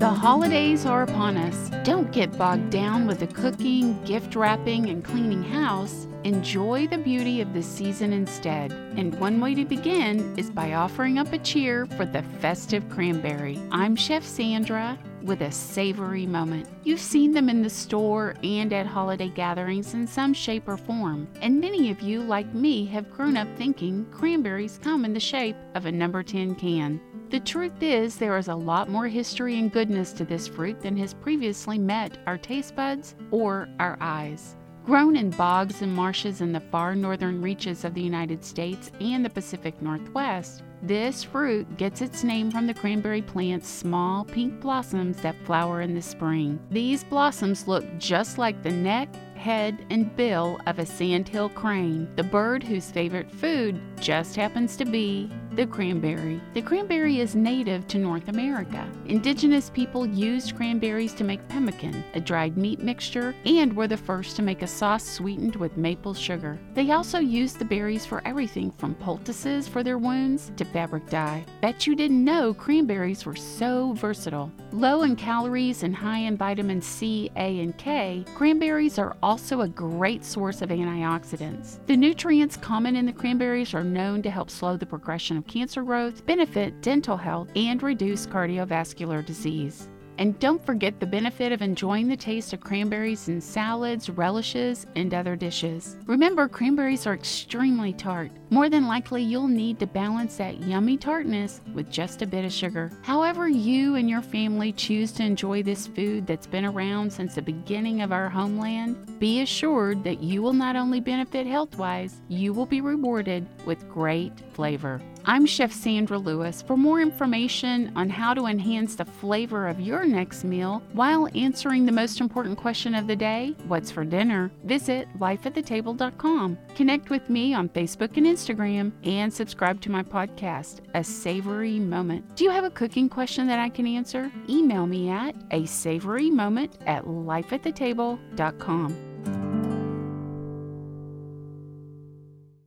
The holidays are upon us. Don't get bogged down with the cooking, gift wrapping, and cleaning house. Enjoy the beauty of the season instead. And one way to begin is by offering up a cheer for the festive cranberry. I'm Chef Sandra with a savory moment. You've seen them in the store and at holiday gatherings in some shape or form, and many of you, like me, have grown up thinking cranberries come in the shape of a number 10 can. The truth is, there is a lot more history and goodness to this fruit than has previously met our taste buds or our eyes. Grown in bogs and marshes in the far northern reaches of the United States and the Pacific Northwest, this fruit gets its name from the cranberry plant's small pink blossoms that flower in the spring. These blossoms look just like the neck, head, and bill of a sandhill crane, the bird whose favorite food just happens to be the cranberry. The cranberry is native to North America. Indigenous people used cranberries to make pemmican, a dried meat mixture, and were the first to make a sauce sweetened with maple sugar. They also used the berries for everything from poultices for their wounds to fabric dye. Bet you didn't know cranberries were so versatile. Low in calories and high in vitamin C, A, and K, cranberries are also a great source of antioxidants. The nutrients common in the cranberries are known to help slow the progression of cancer growth, benefit dental health, and reduce cardiovascular disease. And don't forget the benefit of enjoying the taste of cranberries in salads, relishes, and other dishes. Remember, cranberries are extremely tart. More than likely, you'll need to balance that yummy tartness with just a bit of sugar. However, you and your family choose to enjoy this food that's been around since the beginning of our homeland, be assured that you will not only benefit health wise, you will be rewarded with great flavor. I'm Chef Sandra Lewis. For more information on how to enhance the flavor of your next meal while answering the most important question of the day, what's for dinner, visit lifeatthetable.com. Connect with me on Facebook and Instagram and subscribe to my podcast, A Savory Moment. Do you have a cooking question that I can answer? Email me at a savory moment at lifeatthetable.com.